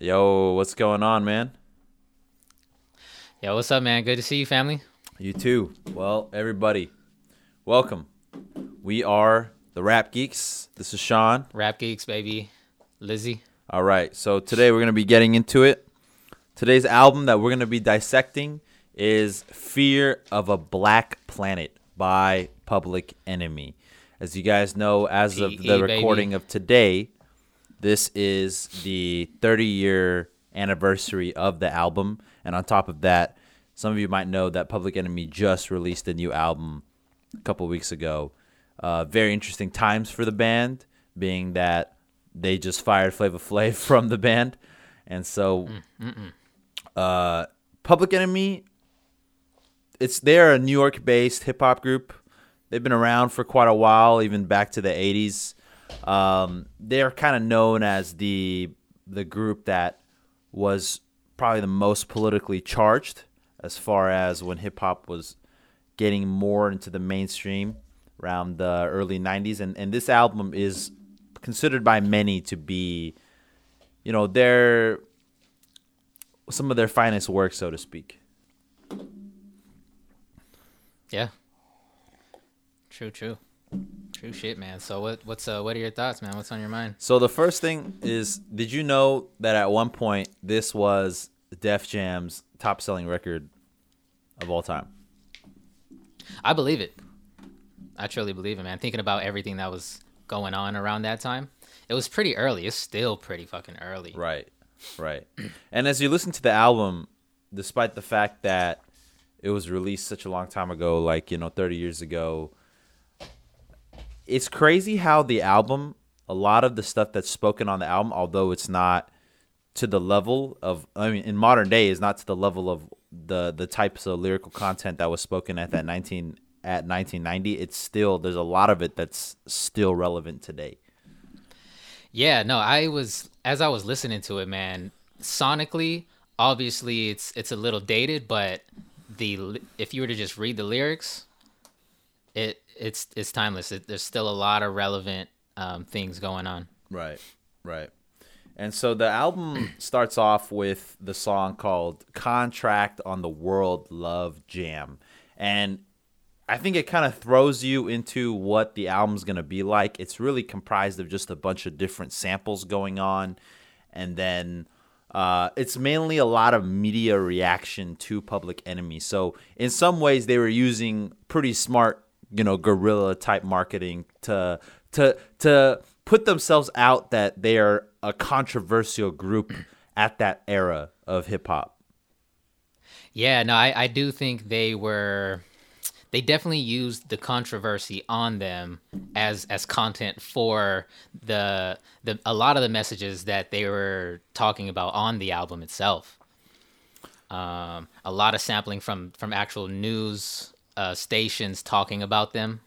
Yo, what's going on, man? Yo, what's up, man? Good to see you, family. You too. Well, everybody, welcome. We are the Rap Geeks. This is Sean. Rap Geeks, baby. Lizzie. All right, so today we're going to be getting into it. Today's album that we're going to be dissecting is Fear of a Black Planet by Public Enemy. As you guys know, as of the recording of today, this is the 30 year anniversary of the album. And on top of that, some of you might know that Public Enemy just released a new album a couple weeks ago. Uh, very interesting times for the band, being that they just fired Flava Flav from the band. And so, uh, Public Enemy, it's they're a New York based hip hop group. They've been around for quite a while, even back to the 80s. Um, they're kind of known as the the group that was probably the most politically charged as far as when hip hop was getting more into the mainstream around the early 90s and, and this album is considered by many to be you know their some of their finest work so to speak Yeah. True, true. True shit, man. So what what's uh what are your thoughts, man? What's on your mind? So the first thing is, did you know that at one point this was Def Jam's top selling record of all time? I believe it. I truly believe it, man. Thinking about everything that was going on around that time. It was pretty early. It's still pretty fucking early. Right, right. and as you listen to the album, despite the fact that it was released such a long time ago, like you know, thirty years ago, it's crazy how the album, a lot of the stuff that's spoken on the album, although it's not to the level of, I mean, in modern day, is not to the level of the the types of lyrical content that was spoken at that nineteen at nineteen ninety. It's still there's a lot of it that's still relevant today. Yeah, no, I was as I was listening to it, man. Sonically, obviously, it's it's a little dated, but the if you were to just read the lyrics, it it's it's timeless. It, there's still a lot of relevant um, things going on. Right, right. And so the album starts off with the song called Contract on the World Love Jam. And I think it kind of throws you into what the album's going to be like. It's really comprised of just a bunch of different samples going on. And then uh, it's mainly a lot of media reaction to Public Enemy. So in some ways, they were using pretty smart, you know, guerrilla type marketing to to to put themselves out that they are a controversial group at that era of hip hop. Yeah, no, I, I do think they were they definitely used the controversy on them as as content for the the a lot of the messages that they were talking about on the album itself. Um, a lot of sampling from from actual news uh, stations talking about them,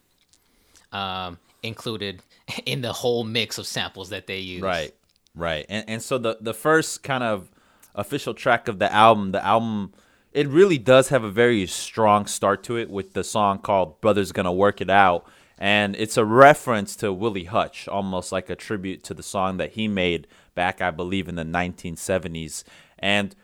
um, included in the whole mix of samples that they use. Right, right. And and so the the first kind of official track of the album, the album it really does have a very strong start to it with the song called Brothers Gonna Work It Out. And it's a reference to Willie Hutch, almost like a tribute to the song that he made back, I believe, in the 1970s. And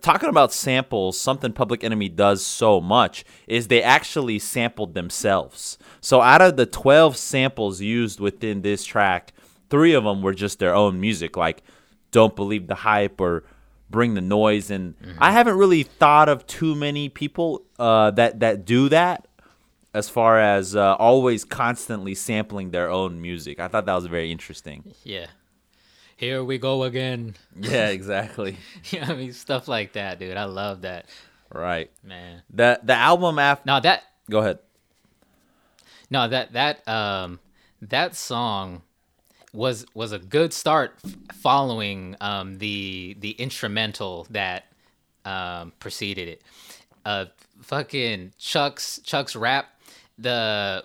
talking about samples, something Public Enemy does so much is they actually sampled themselves. So out of the 12 samples used within this track, three of them were just their own music, like Don't Believe the Hype or Bring the Noise. And I haven't really thought of too many people uh, that, that do that as far as uh, always constantly sampling their own music. I thought that was very interesting. Yeah. Here we go again. Yeah, exactly. yeah, I mean? Stuff like that, dude. I love that, right. man. The the album after No, that Go ahead. no that that um that song was was a good start following um the the instrumental that um preceded it. Uh fucking Chuck's Chuck's rap the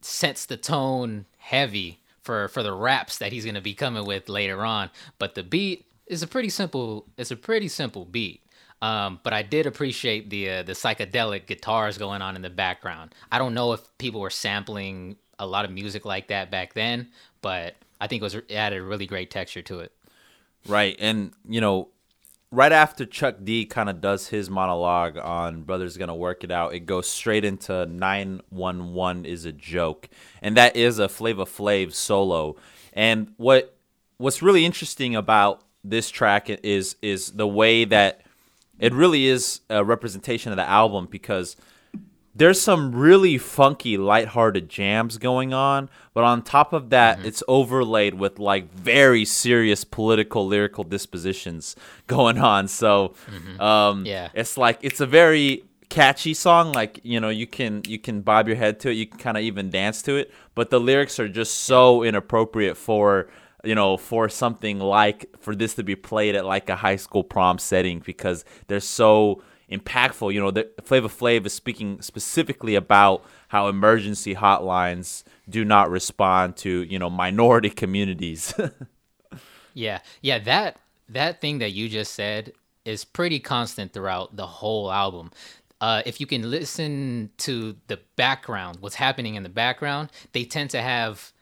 sets the tone heavy for for the raps that he's to be coming with later on, but the beat is a pretty simple it's a pretty simple beat. Um, but I did appreciate the uh, the psychedelic guitars going on in the background. I don't know if people were sampling a lot of music like that back then, but I think it was it added a really great texture to it. Right. And, you know, right after Chuck D kind of does his monologue on Brothers Gonna Work It Out, it goes straight into 911 is a joke. And that is a Flava Flav solo. And what what's really interesting about this track is is the way that it really is a representation of the album because there's some really funky, lighthearted jams going on, but on top of that, mm-hmm. it's overlaid with like very serious political, lyrical dispositions going on. So, mm-hmm. um, yeah, it's like it's a very catchy song. Like you know, you can you can bob your head to it, you can kind of even dance to it, but the lyrics are just so inappropriate for you know, for something like for this to be played at like a high school prom setting because they're so impactful. You know, the Flava Flav is speaking specifically about how emergency hotlines do not respond to you know minority communities. yeah, yeah that that thing that you just said is pretty constant throughout the whole album. Uh, if you can listen to the background, what's happening in the background, they tend to have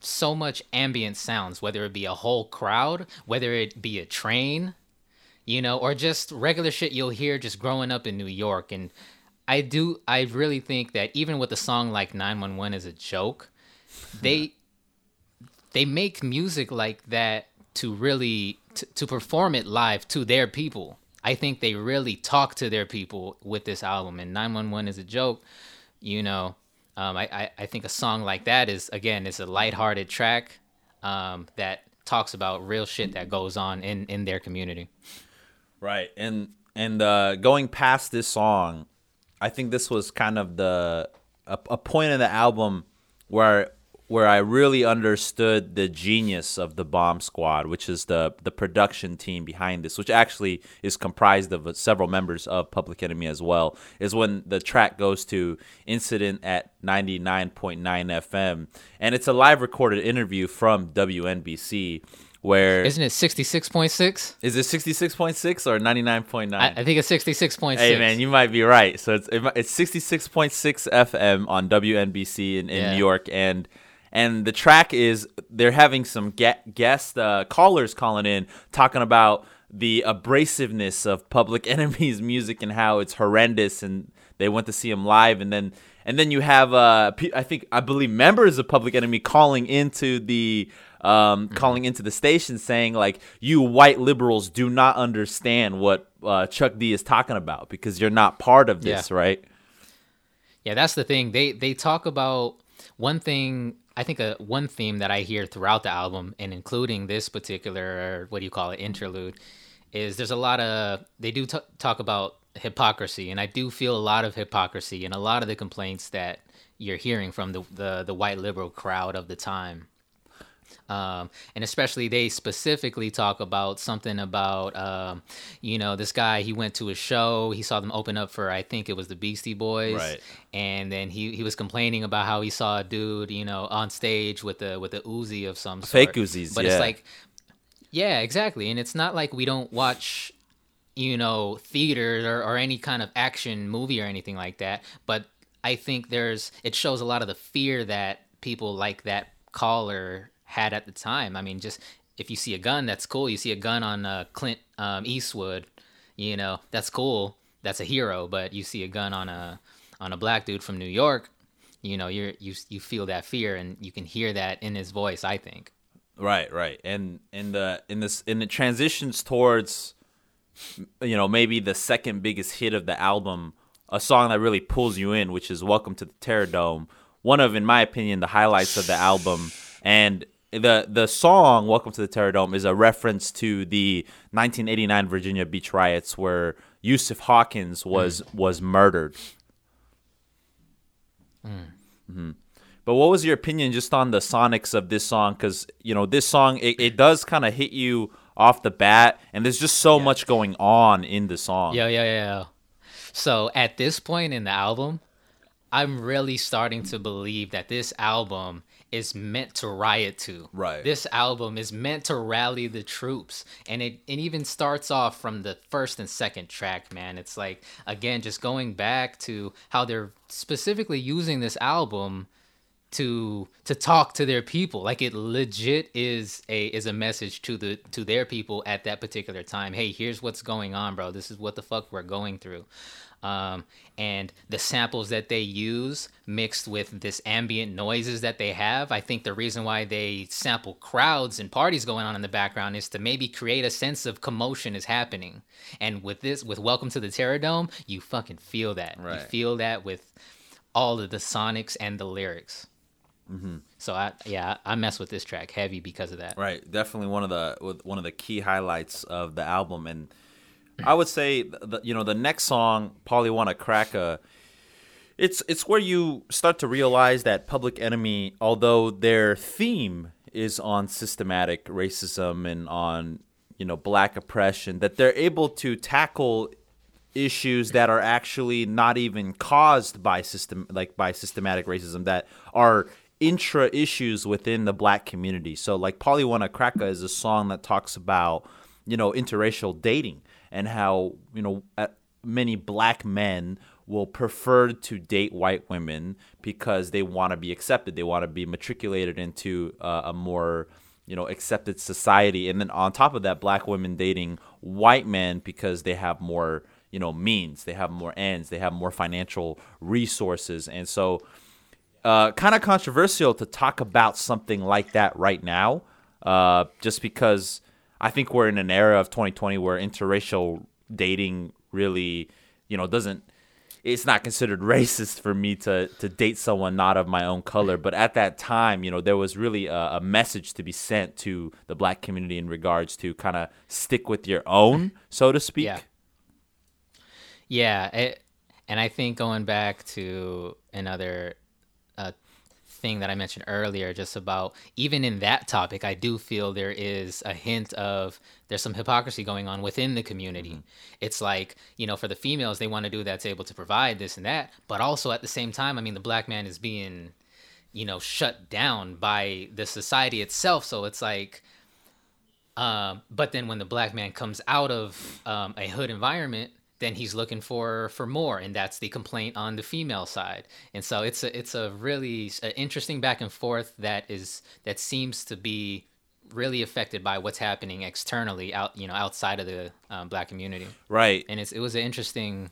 so much ambient sounds, whether it be a whole crowd, whether it be a train, you know, or just regular shit you'll hear just growing up in New York. And I do, I really think that even with a song like 911 is a joke, they, they make music like that to really, to, to perform it live to their people. I think they really talk to their people with this album. And 911 is a joke, you know, um, I, I, I think a song like that is again is a lighthearted track um, that talks about real shit that goes on in, in their community. Right, and and uh, going past this song, I think this was kind of the a, a point in the album where where I really understood the genius of the Bomb Squad, which is the the production team behind this, which actually is comprised of uh, several members of Public Enemy as well, is when the track goes to Incident at 99.9 FM, and it's a live recorded interview from WNBC where isn't it 66.6 is it 66.6 or 99.9 I, I, think it's 66.6 hey man you might be right. So it's it's 66.6 fm on wnbc in, in yeah. new york. And and the track is they're having some guest uh, callers calling in talking about the abrasiveness of Public Enemy's music and how it's horrendous, and they went to see him live, and then and then you have uh, I think I believe members of Public Enemy calling into the um, mm-hmm. calling into the station saying like you white liberals do not understand what uh, Chuck D is talking about because you're not part of this, yeah. right? Yeah, that's the thing. They they talk about one thing I think a one theme that I hear throughout the album, and including this particular, what do you call it, interlude, is there's a lot of they do t- talk about hypocrisy, and I do feel a lot of hypocrisy and a lot of the complaints that you're hearing from the the, the white liberal crowd of the time. Um, and especially they specifically talk about something about um, you know this guy he went to a show he saw them open up for I think it was the Beastie Boys right. and then he, he was complaining about how he saw a dude you know on stage with a with a Uzi of some sort fake Uzis but yeah. it's like yeah exactly and it's not like we don't watch you know theater or, or any kind of action movie or anything like that but I think there's it shows a lot of the fear that people like that caller had at the time. I mean, just if you see a gun, that's cool. You see a gun on uh, Clint um, Eastwood, you know, that's cool. That's a hero. But you see a gun on a on a black dude from New York, you know, you're you you feel that fear, and you can hear that in his voice. I think. Right, right, and in the in this in the transitions towards, you know, maybe the second biggest hit of the album, a song that really pulls you in, which is "Welcome to the Terror Dome." One of, in my opinion, the highlights of the album, and the the song "Welcome to the Terror Dome" is a reference to the 1989 Virginia Beach riots where Yusuf Hawkins was mm. was murdered. Mm. Mm-hmm. But what was your opinion just on the sonics of this song? Because you know this song it, it does kind of hit you off the bat, and there's just so yeah. much going on in the song. Yeah, yeah, yeah. So at this point in the album, I'm really starting to believe that this album is meant to riot to. Right. This album is meant to rally the troops. And it, it even starts off from the first and second track, man. It's like, again, just going back to how they're specifically using this album to to talk to their people like it legit is a is a message to the to their people at that particular time hey here's what's going on bro this is what the fuck we're going through um, and the samples that they use mixed with this ambient noises that they have i think the reason why they sample crowds and parties going on in the background is to maybe create a sense of commotion is happening. And with this with welcome to the terror dome you fucking feel that. Right. you feel that with all of the sonics and the lyrics. Mm-hmm. so i yeah i mess with this track heavy because of that. Right, definitely one of the one of the key highlights of the album, and I would say the, you know the next song, "Polly Wanna Cracka," it's it's where you start to realize that Public Enemy, although their theme is on systematic racism and on you know black oppression, that they're able to tackle issues that are actually not even caused by system like by systematic racism that are intra issues within the black community. So like Polly Wanna Cracka is a song that talks about, you know, interracial dating and how, you know, many black men will prefer to date white women because they want to be accepted. They want to be matriculated into uh, a more you know accepted society. And then on top of that black women dating white men because they have more you know means. They have more ends. They have more financial resources. And so uh, kind of controversial to talk about something like that right now uh, just because i think we're in an era of 2020 where interracial dating really you know doesn't it's not considered racist for me to to date someone not of my own color. But at that time, you know, there was really a, a message to be sent to the black community in regards to kind of stick with your own, so to speak. Yeah. Yeah, it, and I think going back to another thing that I mentioned earlier, just about even in that topic, I do feel there is a hint of there's some hypocrisy going on within the community. It's like you know, for the females, they want to do that's able to provide this and that, but also at the same time, I mean, the black man is being you know shut down by the society itself. So it's like um, but then when the black man comes out of um, a hood environment, then he's looking for for more, and that's the complaint on the female side. And so it's a it's a really a interesting back and forth that is that seems to be really affected by what's happening externally out you know outside of the um, black community. Right. And it's it was an interesting,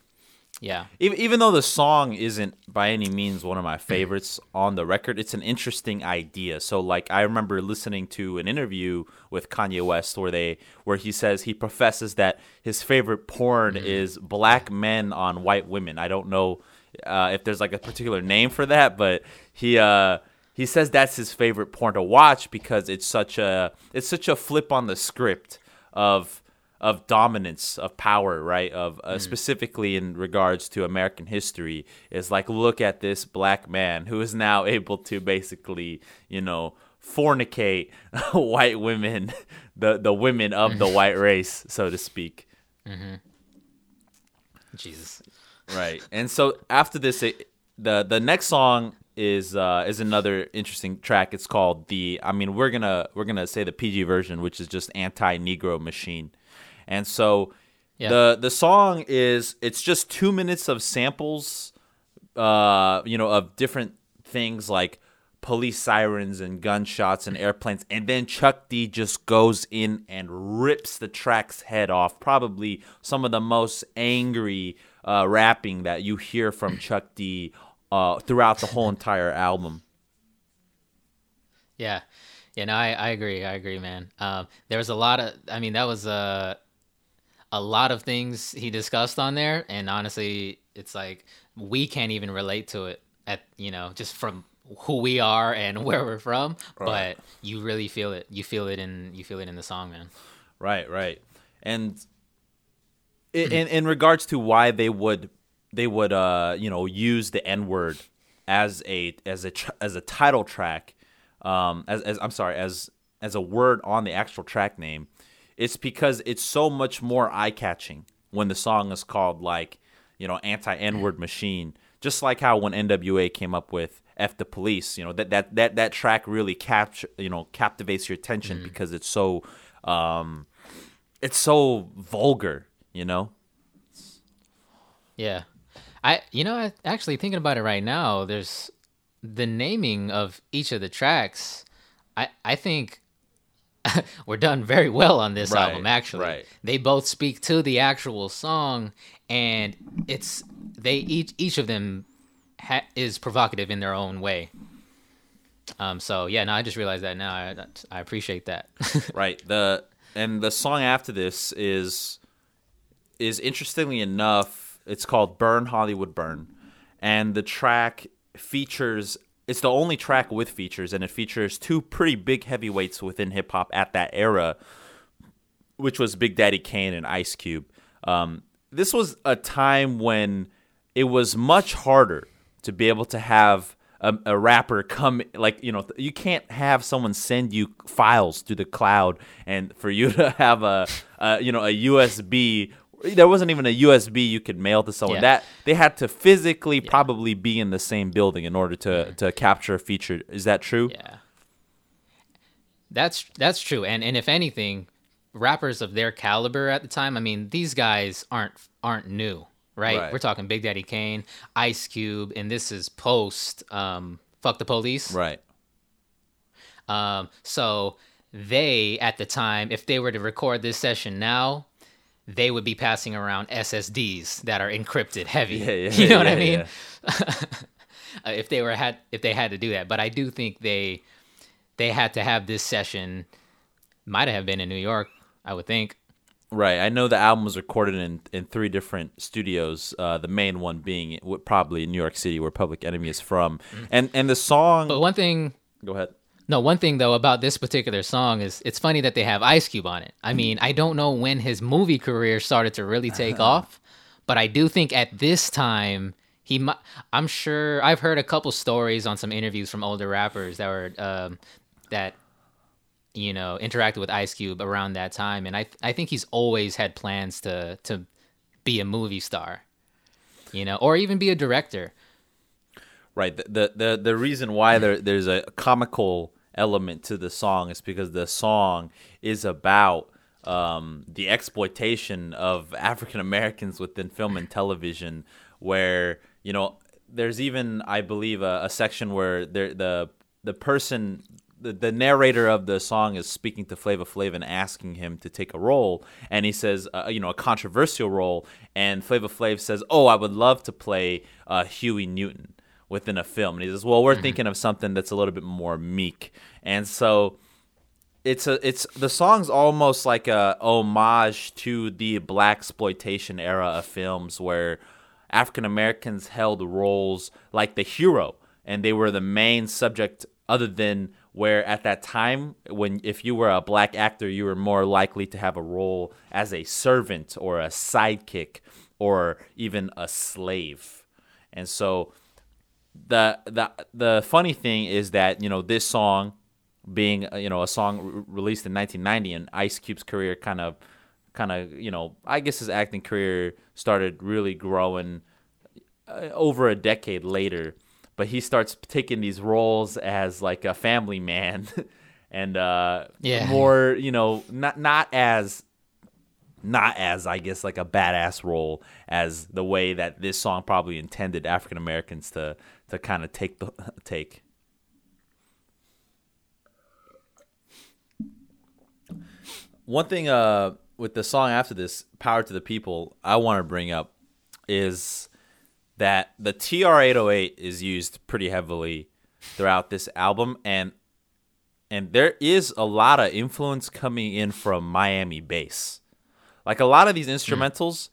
yeah, even, even though the song isn't by any means one of my favorites on the record, it's an interesting idea. So like I remember listening to an interview with Kanye West where they where he says he professes that his favorite porn is black men on white women. I don't know uh, if there's like a particular name for that, but he uh he says that's his favorite porn to watch because it's such a it's such a flip on the script of of dominance of power right? Of uh, specifically in regards to american history is like look at this black man who is now able to basically you know fornicate white women the the women of the white race so to speak. Jesus, right. And so after this it, the the next song is uh is another interesting track. It's called the i mean we're gonna we're gonna say the pg version which is just anti-negro machine and so Yeah. the the song is it's just two minutes of samples uh you know of different things like police sirens and gunshots and airplanes and then chuck d just goes in and rips the track's head off probably some of the most angry uh, rapping that you hear from chuck d uh, throughout the whole entire album yeah, yeah. No, I I agree. I agree, man. Um, there was a lot of. I mean, that was a a lot of things he discussed on there, and honestly, it's like we can't even relate to it at you know just from who we are and where we're from, Right. but you really feel it. You feel it in you feel it in the song, man. Right, right. And i- in in regards to why they would they would uh you know use the N word as a as a tr- as a title track, um as, as I'm sorry as as a word on the actual track name, it's because it's so much more eye catching when the song is called like you know anti N word machine. Just like how when NWA came up with "F the Police," you know that that that that track really capture you know captivates your attention because it's so um it's so vulgar, you know. Yeah. I you know, I, actually thinking about it right now, there's the naming of each of the tracks, I I think were done very well on this Right, album. Actually, right. they both speak to the actual song, and it's they each each of them ha- is provocative in their own way. Um. So yeah, no, I just realized that now. I I appreciate that. right the and the song after this is is interestingly enough it's called burn hollywood burn and the track features it's the only track with features and it features two pretty big heavyweights within hip-hop at that era which was big daddy kane and ice cube. Um, this was a time when it was much harder to be able to have a, a rapper come like you know you can't have someone send you files to the cloud and for you to have a, a you know a USB there wasn't even a USB you could mail to someone Yeah. that they had to physically probably be in the same building in order to to capture a feature is that true Yeah. That's that's true. And and if anything, rappers of their caliber at the time, I mean, these guys aren't aren't new, right? Right. We're talking Big Daddy Kane, Ice Cube, and this is post um Fuck the Police. right Um so they at the time, if they were to record this session now, they would be passing around SSDs that are encrypted heavy. Yeah, yeah, you know what I mean? yeah. uh, if they were had if they had to do that. But I do think they they had to have this session. Might have been in New York, I would think. Right. I know the album was recorded in, in three different studios. Uh, the main one being probably in New York City, where Public Enemy is from. And and the song. But one thing, go ahead. No, one thing though about this particular song is it's funny that they have Ice Cube on it. I mean, I don't know when his movie career started to really take off, but I do think at this time he. mi- I'm sure I've heard a couple stories on some interviews from older rappers that were um, that you know interacted with Ice Cube around that time, and I I think he's always had plans to to be a movie star, you know, or even be a director. Right. The the the, the reason why there there's a comical element to the song. Is because the song is about um, the exploitation of African Americans within film and television, where you know there's even I believe a, a section where there the the person the, the narrator of the song is speaking to Flava Flav and asking him to take a role, and he says, uh, you know, a controversial role, and Flava Flav says, "Oh, I would love to play uh, Huey Newton within a film," and he says, "Well, we're mm-hmm. thinking of something that's a little bit more meek," and so it's a it's the song's almost like a homage to the blaxploitation era of films where African Americans held roles like the hero and they were the main subject other than where at that time when if you were a black actor you were more likely to have a role as a servant or a sidekick or even a slave. And so the the the funny thing is that you know this song being uh, you know a song re- released in 1990 and Ice Cube's career kind of kind of you know I guess his acting career started really growing uh, over a decade later but he starts taking these roles as like a family man and uh Yeah. more you know not not as not as I guess like a badass role as the way that this song probably intended African Americans to to kind of take the take. One thing uh with the song after this, Power to the People, I want to bring up is that the TR808 is used pretty heavily throughout this album and and there is a lot of influence coming in from Miami bass. Like a lot of these instrumentals,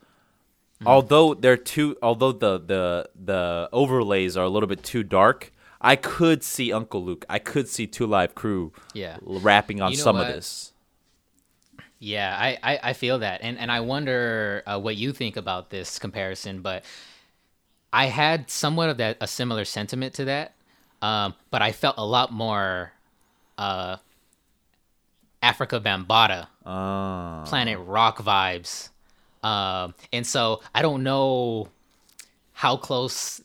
although they're too, although the the the overlays are a little bit too dark, I could see Uncle Luke. I could see Two Live Crew, Yeah. rapping on You know some of this. Yeah, I, I, I feel that, and and I wonder uh, what you think about this comparison. But I had somewhat of that a similar sentiment to that, um, but I felt a lot more uh, Afrika Bambaataa, Ah, Planet Rock vibes, um, and so I don't know how close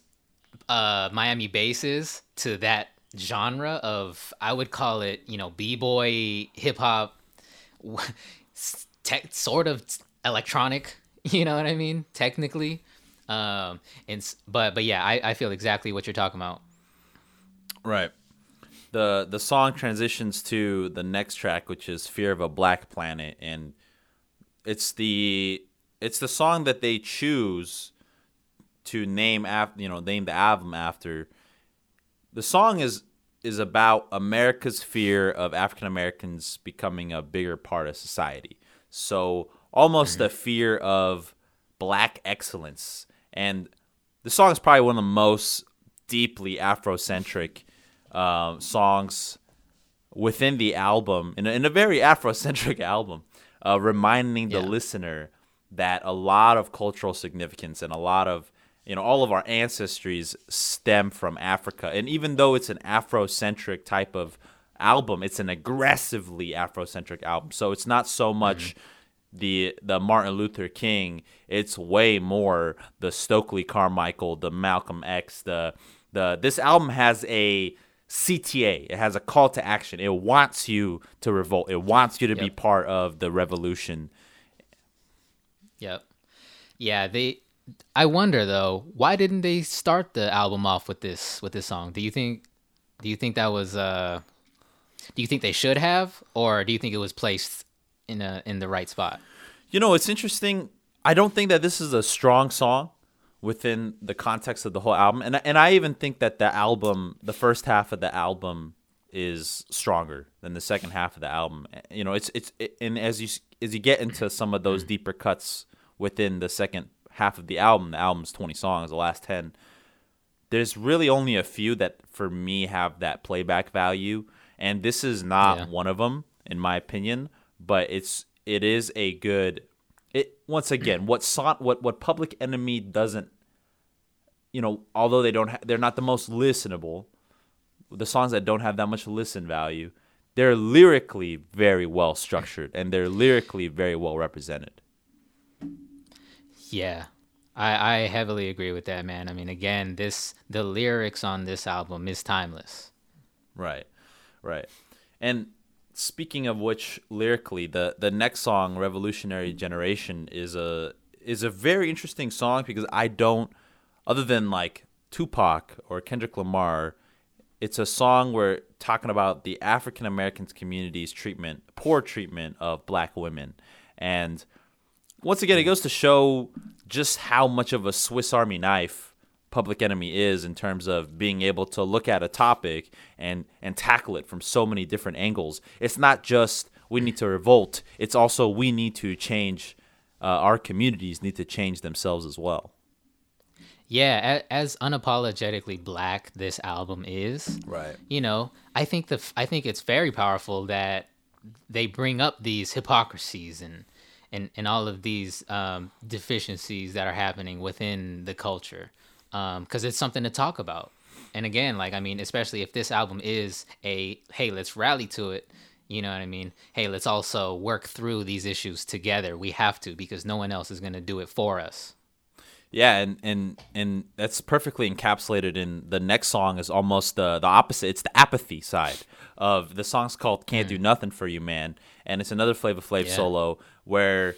uh, Miami bass is to that genre of I would call it you know b boy hip hop tech, sort of electronic. You know what I mean? Technically, um, and but but yeah, I, I feel exactly what you're talking about. Right. The the song transitions to the next track, which is "Fear of a Black Planet," and it's the it's the song that they choose to name after you know name the album after. The song is is about America's fear of African Americans becoming a bigger part of society. So almost mm-hmm. a fear of black excellence. And the song is probably one of the most deeply Afrocentric uh, songs within the album, in a, in a very Afrocentric album, uh, reminding the Yeah. listener that a lot of cultural significance and a lot of you know all of our ancestries stem from Africa, and even though it's an Afrocentric type of album, it's an aggressively Afrocentric album. So it's not so much the the Martin Luther King. It's way more the Stokely Carmichael, the Malcolm X. The the this album has a CTA. It has a call to action. It wants you to revolt. It wants you to be part of the revolution. Yep. Yeah, they I wonder though, why didn't they start the album off with this with this song? Do you think do you think that was uh do you think they should have or do you think it was placed in a in the right spot? You know, it's interesting. I don't think that this is a strong song within the context of the whole album, and and I even think that the album, the first half of the album, is stronger than the second half of the album. You know, it's it's it, and as you as you get into some of those mm. deeper cuts within the second half of the album, the album's twenty songs, the last ten. There's really only a few that for me have that playback value, and this is not Yeah. one of them in my opinion. But it's it is a good. It once again what son, what what Public Enemy doesn't. You know, although they don't, ha- they're not the most listenable. The songs that don't have that much listen value, they're lyrically very well structured and they're lyrically very well represented. Yeah. I, I heavily agree with that, man. I mean, again, this the lyrics on this album is timeless. Right, right. And speaking of which, lyrically, the the next song, "Revolutionary Generation," is a is a very interesting song because I don't, other than like Tupac or Kendrick Lamar, it's a song where talking about the African American community's treatment, poor treatment of black women, and once again, it goes to show just how much of a Swiss Army knife Public Enemy is in terms of being able to look at a topic and and tackle it from so many different angles. It's not just we need to revolt; it's also we need to change. Uh, our communities need to change themselves as well. Yeah, as unapologetically black this album is, Right. you know, I think the I think it's very powerful that they bring up these hypocrisies and and, and all of these um, deficiencies that are happening within the culture because it's something to talk about. And again, like I mean, especially if this album is a hey, let's rally to it. You know what I mean? Hey, let's also work through these issues together. We have to because no one else is going to do it for us. Yeah, and and and that's perfectly encapsulated in the next song is almost the the opposite. It's the apathy side of the song's called "Can't Do mm. Nothing for You, Man," and it's another Flavor Flav Yeah. solo where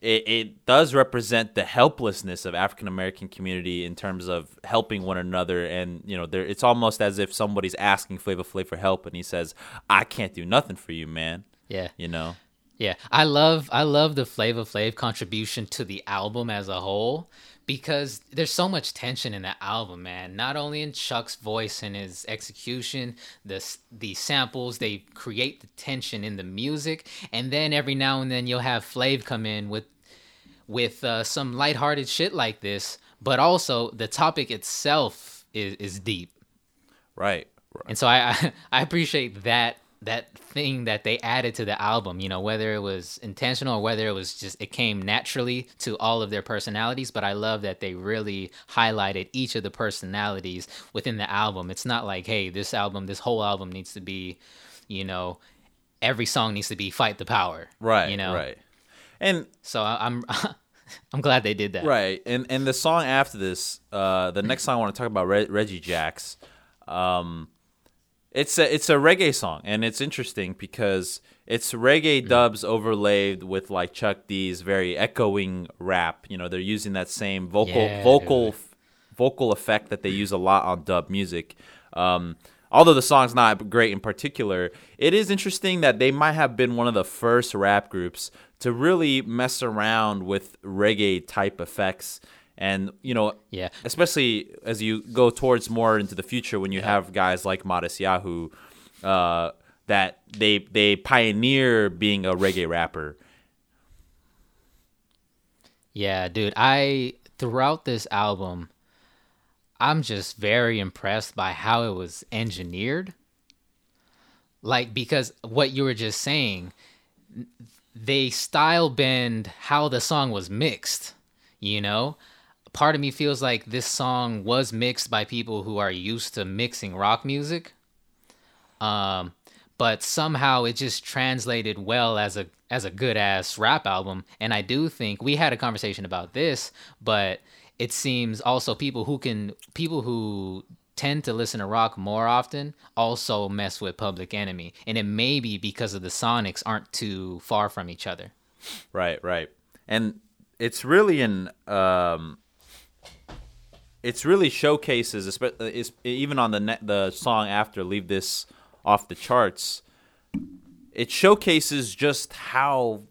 it, it does represent the helplessness of African American community in terms of helping one another, and you know, there it's almost as if somebody's asking Flavor Flav for help, and he says, "I can't do nothing for you, man." Yeah. You know. Yeah, I love I love the Flavor Flav contribution to the album as a whole because there's so much tension in the album, man. Not only in Chuck's voice and his execution, the the samples they create the tension in the music, and then every now and then you'll have Flav come in with with uh, some lighthearted shit like this, but also the topic itself is is deep. Right. right. And so I, I I appreciate that that thing that they added to the album, you know, whether it was intentional or whether it was just it came naturally to all of their personalities, but I love that they really highlighted each of the personalities within the album. It's not like, hey, this album, this whole album needs to be, you know, every song needs to be fight the power. Right. You know. Right. And So I- I'm I'm glad they did that. Right, and and the song after this, uh, the next song I want to talk about, Re- Reggie Jax. Um, it's a it's a reggae song, and it's interesting because it's reggae dubs overlaid with like Chuck D's very echoing rap. You know, they're using that same vocal Yeah, vocal dude. vocal effect that they use a lot on dub music. Um, although the song's not great in particular, it is interesting that they might have been one of the first rap groups to really mess around with reggae type effects. And you know, Yeah. especially as you go towards more into the future, when you have guys like Matisyahu, uh, that they they pioneer being a reggae rapper. Yeah, dude. I throughout this album, I'm just very impressed by how it was engineered. Like because what you were just saying, they style bend how the song was mixed, you know? Part of me feels like this song was mixed by people who are used to mixing rock music. Um but somehow it just translated well as a as a good ass rap album and i do think we had a conversation about this but it seems also people who can people who tend to listen to rock more often also mess with public enemy and it may be because of the sonics aren't too far from each other Right, right. And it's really an um it's really showcases espe- uh, even on the ne- the song after leave this off the charts. It showcases just how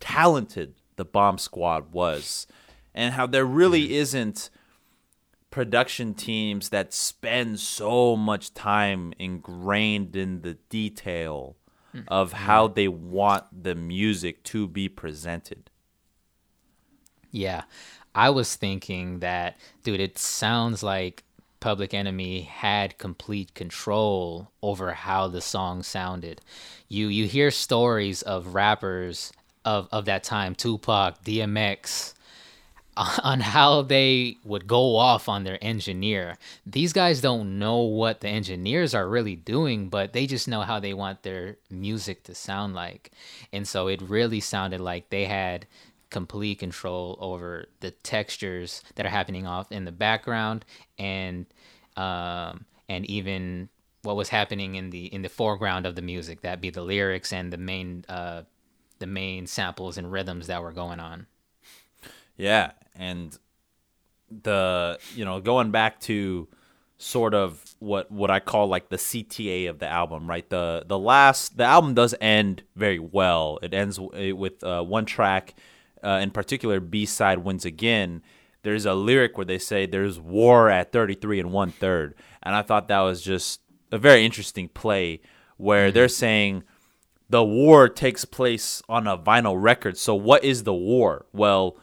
talented the Bomb Squad was and how there really mm-hmm. isn't production teams that spend so much time ingrained in the detail mm-hmm. of how mm-hmm. they want the music to be presented. Yeah. I was thinking that, dude, it sounds like Public Enemy had complete control over how the song sounded. You you hear stories of rappers of, of that time, Tupac, DMX, on how they would go off on their engineer. These guys don't know what the engineers are really doing, but they just know how they want their music to sound like. And so it really sounded like they had complete control over the textures that are happening off in the background and um and even what was happening in the in the foreground of the music that be the lyrics and the main uh the main samples and rhythms that were going on Yeah, and the you know going back to sort of what what I call like the CTA of the album, right? The the last the album does end very well. It ends w- with uh, one track, uh, in particular, B side wins again. There's a lyric where they say there's war at 33 and one third, and I thought that was just a very interesting play where they're saying the war takes place on a vinyl record. So what is the war? Well,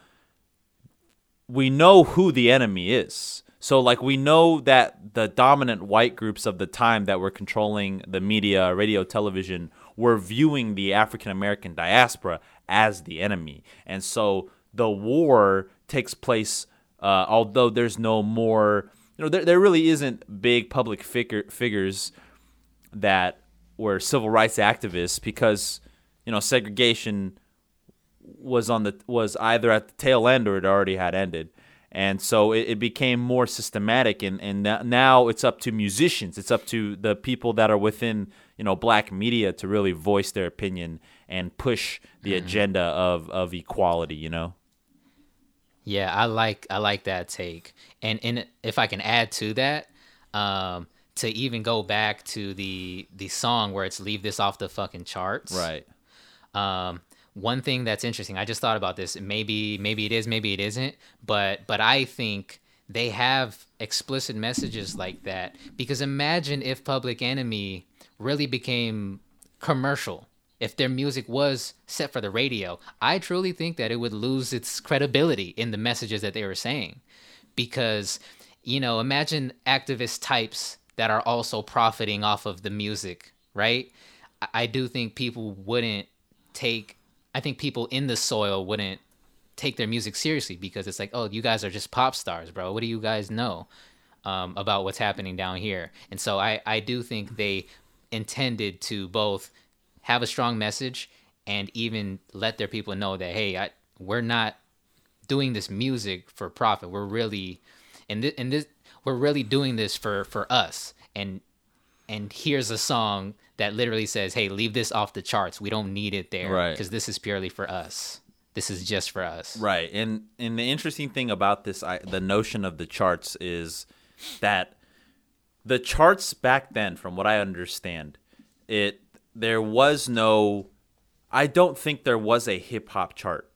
we know who the enemy is. So like we know that the dominant white groups of the time that were controlling the media, radio, television were viewing the African American diaspora as the enemy. And so the war takes place uh, although there's no more you know there, there really isn't big public figure, figures that were civil rights activists because you know segregation was on the was either at the tail end or it already had ended and so it, it became more systematic and and now it's up to musicians it's up to the people that are within you know black media to really voice their opinion and push the agenda of of equality you know Yeah, I like I like that take. And and if I can add to that, um, to even go back to the the song where it's leave this off the fucking charts. right Um, one thing that's interesting, I just thought about this. Maybe maybe it is, maybe it isn't. But but I think they have explicit messages like that because imagine if Public Enemy really became commercial. If their music was set for the radio, I truly think that it would lose its credibility in the messages that they were saying. Because, you know, imagine activist types that are also profiting off of the music, right? I- do think people wouldn't take I think people in the soil wouldn't take their music seriously because it's like, oh, you guys are just pop stars, bro. What do you guys know um, about what's happening down here? And so I, I do think they intended to both have a strong message and even let their people know that, hey, I, we're not doing this music for profit. We're really, and this, and this, we're really doing this for for us. And and here's a song that literally says, "Hey, leave this off the charts. We don't need it there Right. because this is purely for us. This is just for us." Right, and and the interesting thing about this, I, the notion of the charts is that the charts back then, from what I understand, it there was no. I don't think there was a hip hop chart.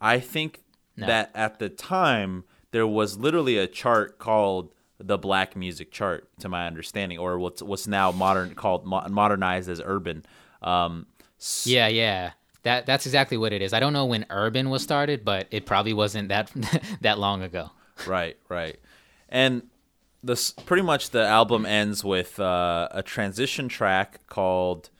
I think No. that at the time there was literally a chart called the Black Music Chart, to my understanding, or what's what's now modern called mo- modernized as urban. Um, s- Yeah, yeah. That that's exactly what it is. I don't know when urban was started, but it probably wasn't that that long ago. Right, right. And this pretty much the album ends with uh, a transition track called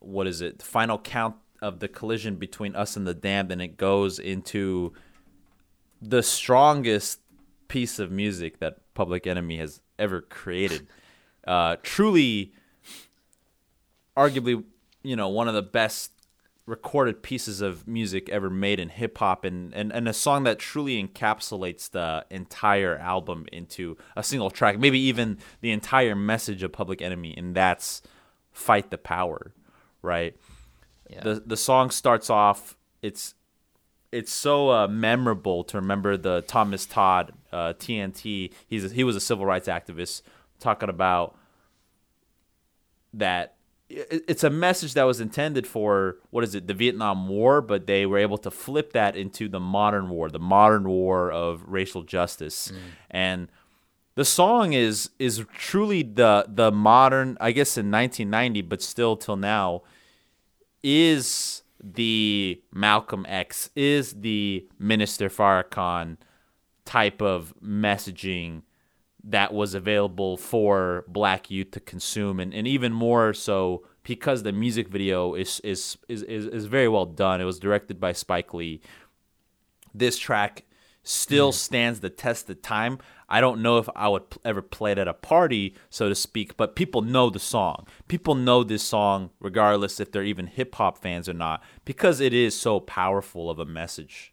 what is it? Final count of the collision between us and the damned, and it goes into the strongest piece of music that Public Enemy has ever created. Uh, truly, arguably, you know, one of the best recorded pieces of music ever made in hip hop and, and, and a song that truly encapsulates the entire album into a single track, maybe even the entire message of Public Enemy, and that's Fight the Power, right? Yeah. The the song starts off it's it's so uh, memorable to remember the Thomas Todd uh, TNT. He's a, he was a civil rights activist talking about that it- it's a message that was intended for what is it the Vietnam War, but they were able to flip that into the modern war, the modern war of racial justice, and the song is is truly the the modern, I guess in 1990, but still till now, is the Malcolm X, is the Minister Farrakhan type of messaging that was available for black youth to consume and, and even more so because the music video is is, is is is very well done. It was directed by Spike Lee. This track still stands the test of time. I don't know if I would ever play it at a party, so to speak, but people know the song. People know this song regardless if they're even hip hop fans or not because it is so powerful of a message.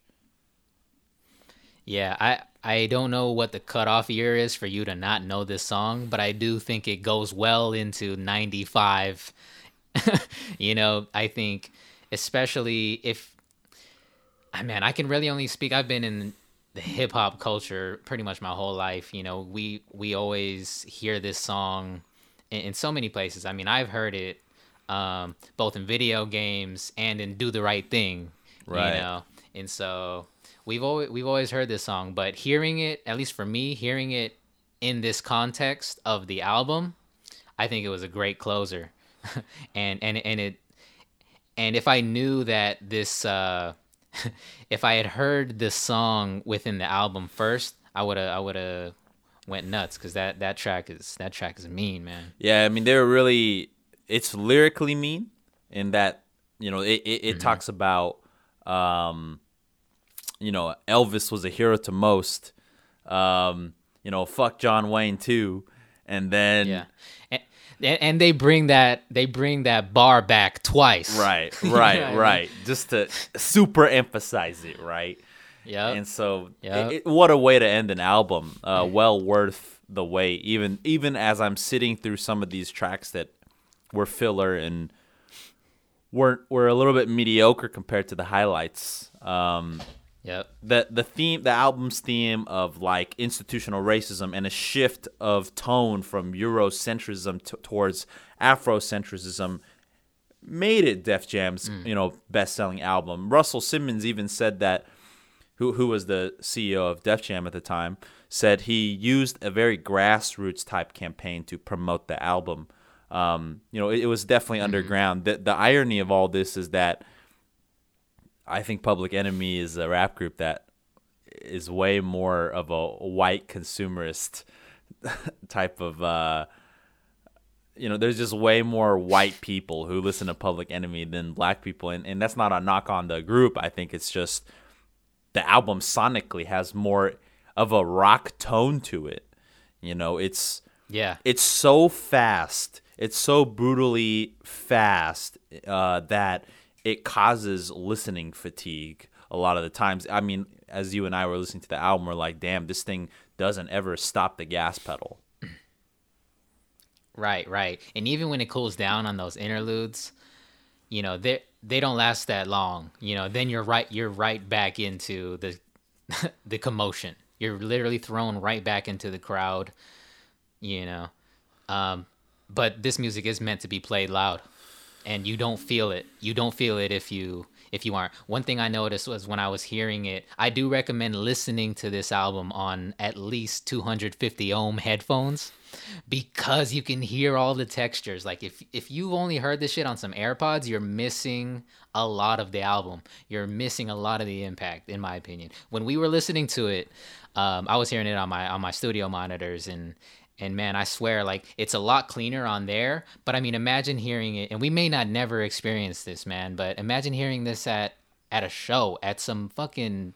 Yeah, I I don't know what the cutoff year is for you to not know this song, but I do think it goes well into '95. you know, I think especially if I man, I can really only speak. I've been in the hip hop culture pretty much my whole life. You know, we we always hear this song in, in so many places. I mean, I've heard it um, both in video games and in Do the Right Thing. Right. You know, and so we've always we've always heard this song, but hearing it, at least for me, hearing it in this context of the album, I think it was a great closer. and and and it and if I knew that this uh if I had heard this song within the album first, I would have I would have went nuts cuz that that track is that track is mean, man. Yeah, I mean they were really it's lyrically mean in that you know it it, it talks about um you know Elvis was a hero to most um you know fuck John Wayne too and then Yeah. And, and they bring that they bring that bar back twice. right right Yeah, I mean- right just to super emphasize it right Yeah. and so Yep. it, it- what a way to end an album uh, well worth the wait even even as i'm sitting through some of these tracks that were filler and were were a little bit mediocre compared to the highlights um Yep. the the theme the album's theme of like institutional racism and a shift of tone from eurocentrism t- towards afrocentrism made it Def Jam's you know best selling album. Russell Simmons even said that who who was the CEO of Def Jam at the time said he used a very grassroots type campaign to promote the album. Um, you know, it, it was definitely underground. The the irony of all this is that I think Public Enemy is a rap group that is way more of a white consumerist type of uh you know there's just way more white people who listen to Public Enemy than black people. And, and that's not a knock on the group. I think it's just the album sonically has more of a rock tone to it. You know it's Yeah. it's so fast. It's so brutally fast uh, that it causes listening fatigue a lot of the times i mean as you and i were listening to the album we're like damn this thing doesn't ever stop the gas pedal Right, right. And even when it cools down on those interludes, you know, they they don't last that long. You know, then you're right you're right back into the the commotion. You're literally thrown right back into the crowd, you know. Um, but this music is meant to be played loud, and you don't feel it. You don't feel it if you if you aren't. One thing I noticed was when I was hearing it, I do recommend listening to this album on at least 250 ohm headphones because you can hear all the textures. Like if if you've only heard this shit on some AirPods, you're missing a lot of the album. You're missing a lot of the impact, in my opinion. When we were listening to it, um, I was hearing it on my on my studio monitors and and man, I swear, like it's a lot cleaner on there. But I mean, imagine hearing it, and we may not never experience this, man. But imagine hearing this at at a show, at some fucking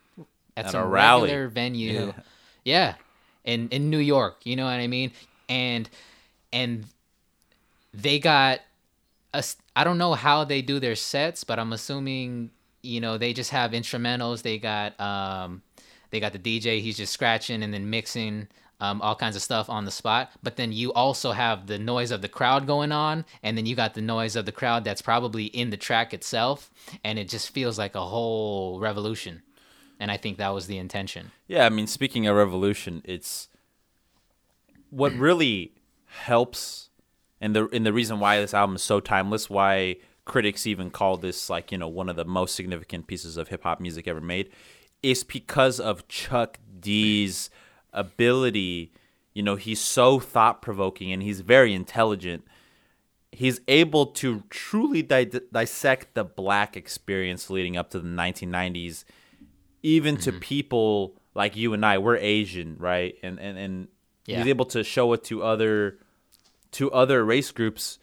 at, At some regular venue, Yeah. yeah. in in New York. You know what I mean? And and they got a, i don't know how they do their sets, but I'm assuming you know they just have instrumentals. They got um they got the DJ. He's just scratching and then mixing um, all kinds of stuff on the spot. But then you also have the noise of the crowd going on, and then you got the noise of the crowd that's probably in the track itself, and it just feels like a whole revolution. And I think that was the intention. Yeah, I mean, speaking of revolution, it's what really helps, and the and the reason why this album is so timeless, why critics even call this like you know one of the most significant pieces of hip hop music ever made, is because of Chuck D's ability. You know, he's so thought provoking and he's very intelligent. He's able to truly di- dissect the black experience leading up to the 1990s even to people like you and I, we're Asian, right? And and and Yeah. he's able to show it to other to other race groups,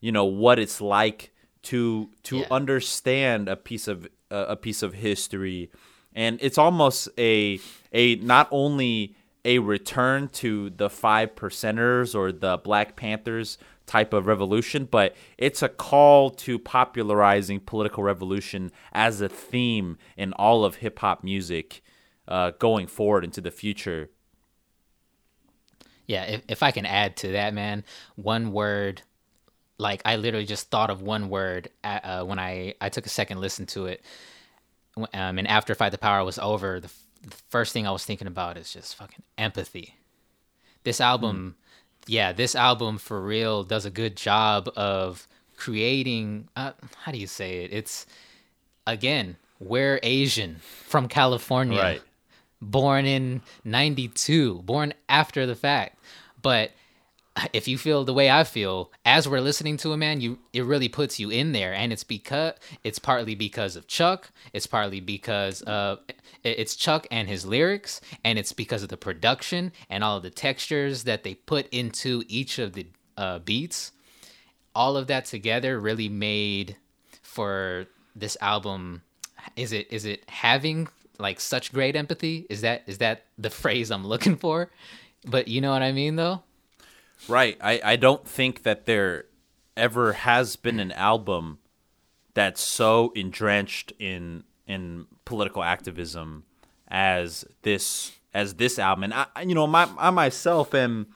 you know, what it's like to to Yeah. understand a piece of uh, a piece of history. And it's almost a a not only a return to the five percenters or the Black Panthers type of revolution, but it's a call to popularizing political revolution as a theme in all of hip hop music uh, going forward into the future. Yeah, if, if I can add to that, man, one word, like I literally just thought of one word at, uh, when I, I took a second listen to it. Um, and after Fight the Power was over, the, the first thing I was thinking about is just fucking empathy. This album, yeah, this album for real does a good job of creating, uh, how do you say it? It's, again, we're Asian from California Right. born in 92 born after the fact but if you feel the way i feel as we're listening to a man you it really puts you in there. And it's because it's partly because of chuck it's partly because of it's chuck and his lyrics and it's because of the production and all of the textures that they put into each of the uh, beats. All of that together really made for this album is it is it having like such great empathy? Is that is that the phrase i'm looking for? But you know what i mean though Right. I, I don't think that there ever has been an album that's so entrenched in in political activism as this as this album. And I you know, my I myself am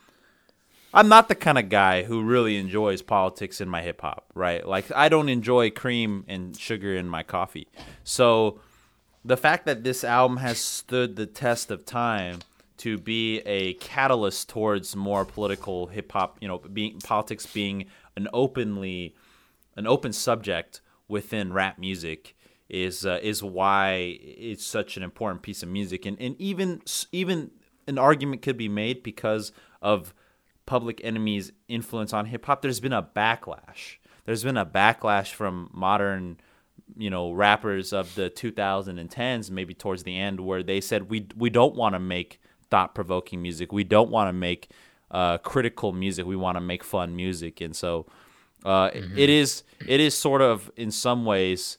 I'm not the kind of guy who really enjoys politics in my hip hop, right? Like I don't enjoy cream and sugar in my coffee. So the fact that this album has stood the test of time to be a catalyst towards more political hip hop, you know, being politics being an openly an open subject within rap music is uh, is why it's such an important piece of music. And and even even an argument could be made because of Public Enemy's influence on hip hop there's been a backlash. There's been a backlash from modern you know rappers of the 2010s maybe towards the end where they said we we don't want to make thought provoking music. We don't want to make uh, critical music we want to make fun music and so uh, it is it is sort of in some ways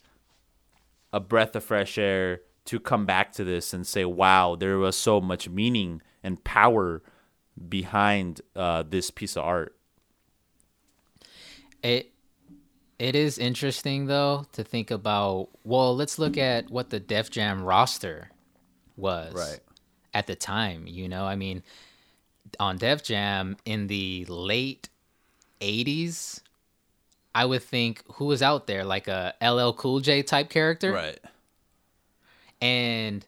a breath of fresh air to come back to this and say wow there was so much meaning and power behind uh, this piece of art. It it is interesting though to think about well let's look at what the def jam roster was. Right. At the time you know i mean on def jam in the late 80s i would think who was out there like a ll cool j type character right and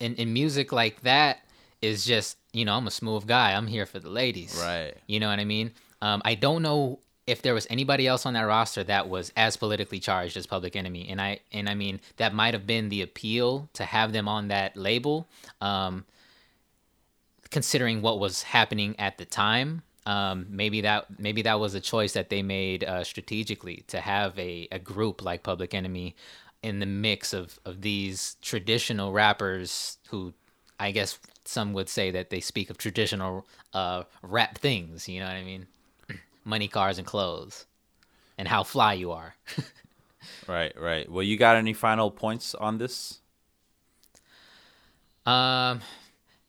in, in music like that is just you know I'm a smooth guy. I'm here for the ladies. Right. You know what I mean? Um, I don't know if there was anybody else on that roster that was as politically charged as Public Enemy, and I and I mean that might have been the appeal to have them on that label, um, considering what was happening at the time. Um, maybe that maybe that was a choice that they made uh, strategically to have a, a group like Public Enemy in the mix of, of these traditional rappers who I guess some would say that they speak of traditional uh, rap things. You know what I mean? Money, cars, and clothes, and how fly you are. Right, right. Well, you got any final points on this? Um,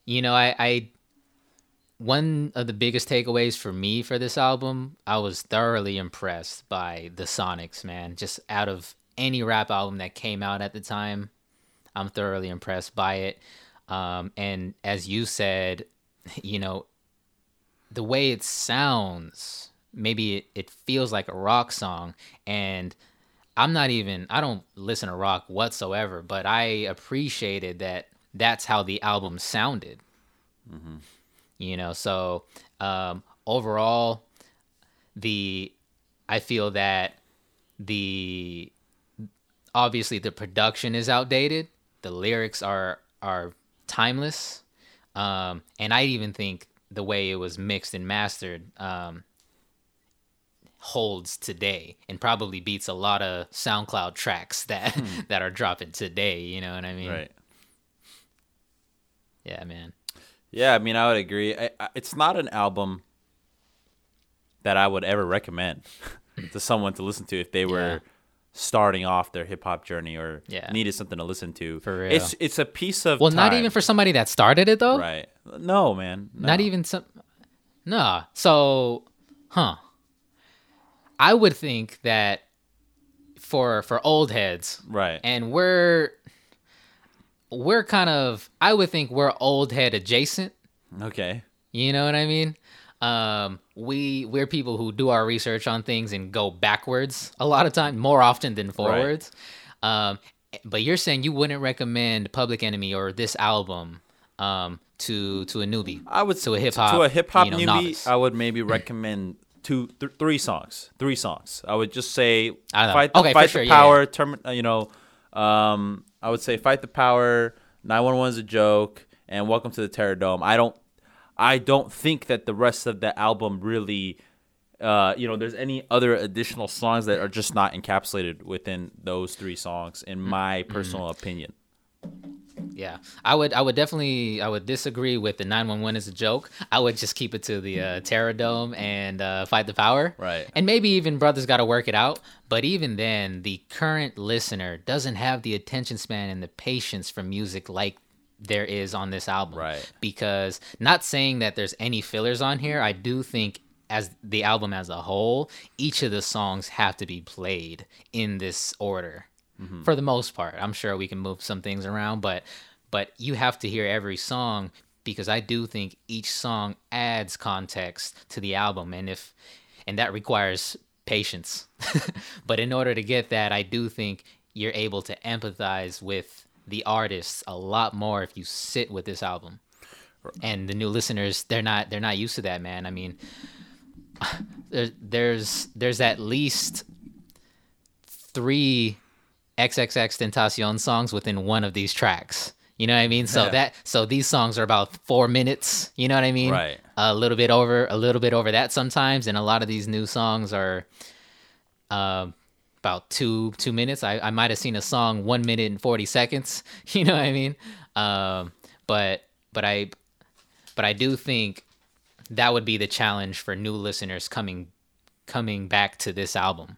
you know, I, I one of the biggest takeaways for me for this album, I was thoroughly impressed by the Sonics, man. Just out of any rap album that came out at the time, I'm thoroughly impressed by it. Um, and as you said, you know, the way it sounds, maybe it, it feels like a rock song. And I'm not even, I don't listen to rock whatsoever, but I appreciated that that's how the album sounded. Mm-hmm. You know, so um, overall, the, I feel that the, obviously the production is outdated. The lyrics are, are timeless. Um, and I even think the way it was mixed and mastered um, holds today and probably beats a lot of SoundCloud tracks that Hmm. that are dropping today. You know what I mean? Right. Yeah, man. Yeah, I mean, I would agree. I, I, it's not an album that I would ever recommend to someone to listen to if they were Yeah. starting off their hip hop journey or Yeah. needed something to listen to. For real. It's it's a piece of Well, not even for somebody that started it though. right. No, man. Not even some. Nah. So, huh? I would think that for for old heads, right. and we're we're kind of I would think we're old head adjacent. okay. You know what I mean? Um, we we're people who do our research on things and go backwards a lot of time, more often than forwards. Um, but you're saying you wouldn't recommend Public Enemy or this album um, to to a newbie? I would to a hip hop to a hip hop you know, newbie. novice. I would maybe recommend two, th- three songs. Three songs. I would just say fight, the, Okay, fight sure, the yeah, power. Term, uh, you know, um, I would say fight the power. Nine one one is a joke, and welcome to the Terror Dome. I don't, I don't think that the rest of the album really. Uh, you know, there's any other additional songs that are just not encapsulated within those three songs, in Mm-hmm. my personal opinion. Yeah, I would. I would definitely. I would disagree with the nine one one is a joke. I would just keep it to the uh, Terror Dome and uh, fight the power. Right. And maybe even brothers got to work it out. But even then, the current listener doesn't have the attention span and the patience for music like there is on this album. Right. Because not saying that there's any fillers on here, I do think as the album as a whole, each of the songs have to be played in this order for the most part. I'm sure we can move some things around, but but you have to hear every song because I do think each song adds context to the album and if and that requires patience. but in order to get that, I do think you're able to empathize with the artists a lot more if you sit with this album. And the new listeners, they're not they're not used to that, man. I mean, there, there's there's at least three XXX Tentacion songs within one of these tracks. You know what I mean? So Yeah. that so these songs are about four minutes. You know what I mean? Right. A little bit over, a little bit over that sometimes, and a lot of these new songs are um about two two minutes. I, I might have seen a song one minute and forty seconds. You know what I mean? Um, but but I but I do think that would be the challenge for new listeners coming coming back to this album.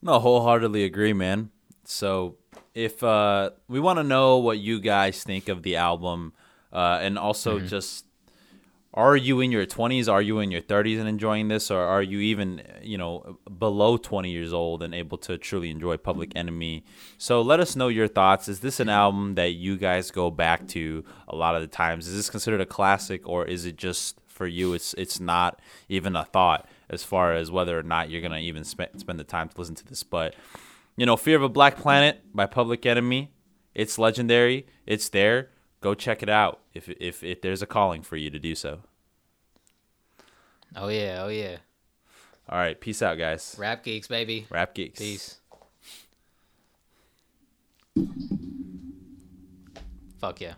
No, wholeheartedly agree, man. So if uh, we want to know what you guys think of the album, uh, and also just are you in your 20s, are you in your 30s and enjoying this, or are you even you know below 20 years old and able to truly enjoy Public Enemy? So let us know your thoughts. Is this an album that you guys go back to a lot of the times? Is this considered a classic, or is it just for you? It's it's not even a thought as far as whether or not you're gonna even spend spend the time to listen to this, but you know, Fear of a Black Planet by Public Enemy. It's legendary. It's there. go check it out if if if there's a calling for you to do so. Oh yeah, oh yeah. All right, peace out, guys. Rap geeks, baby. Rap geeks. Peace. Fuck yeah.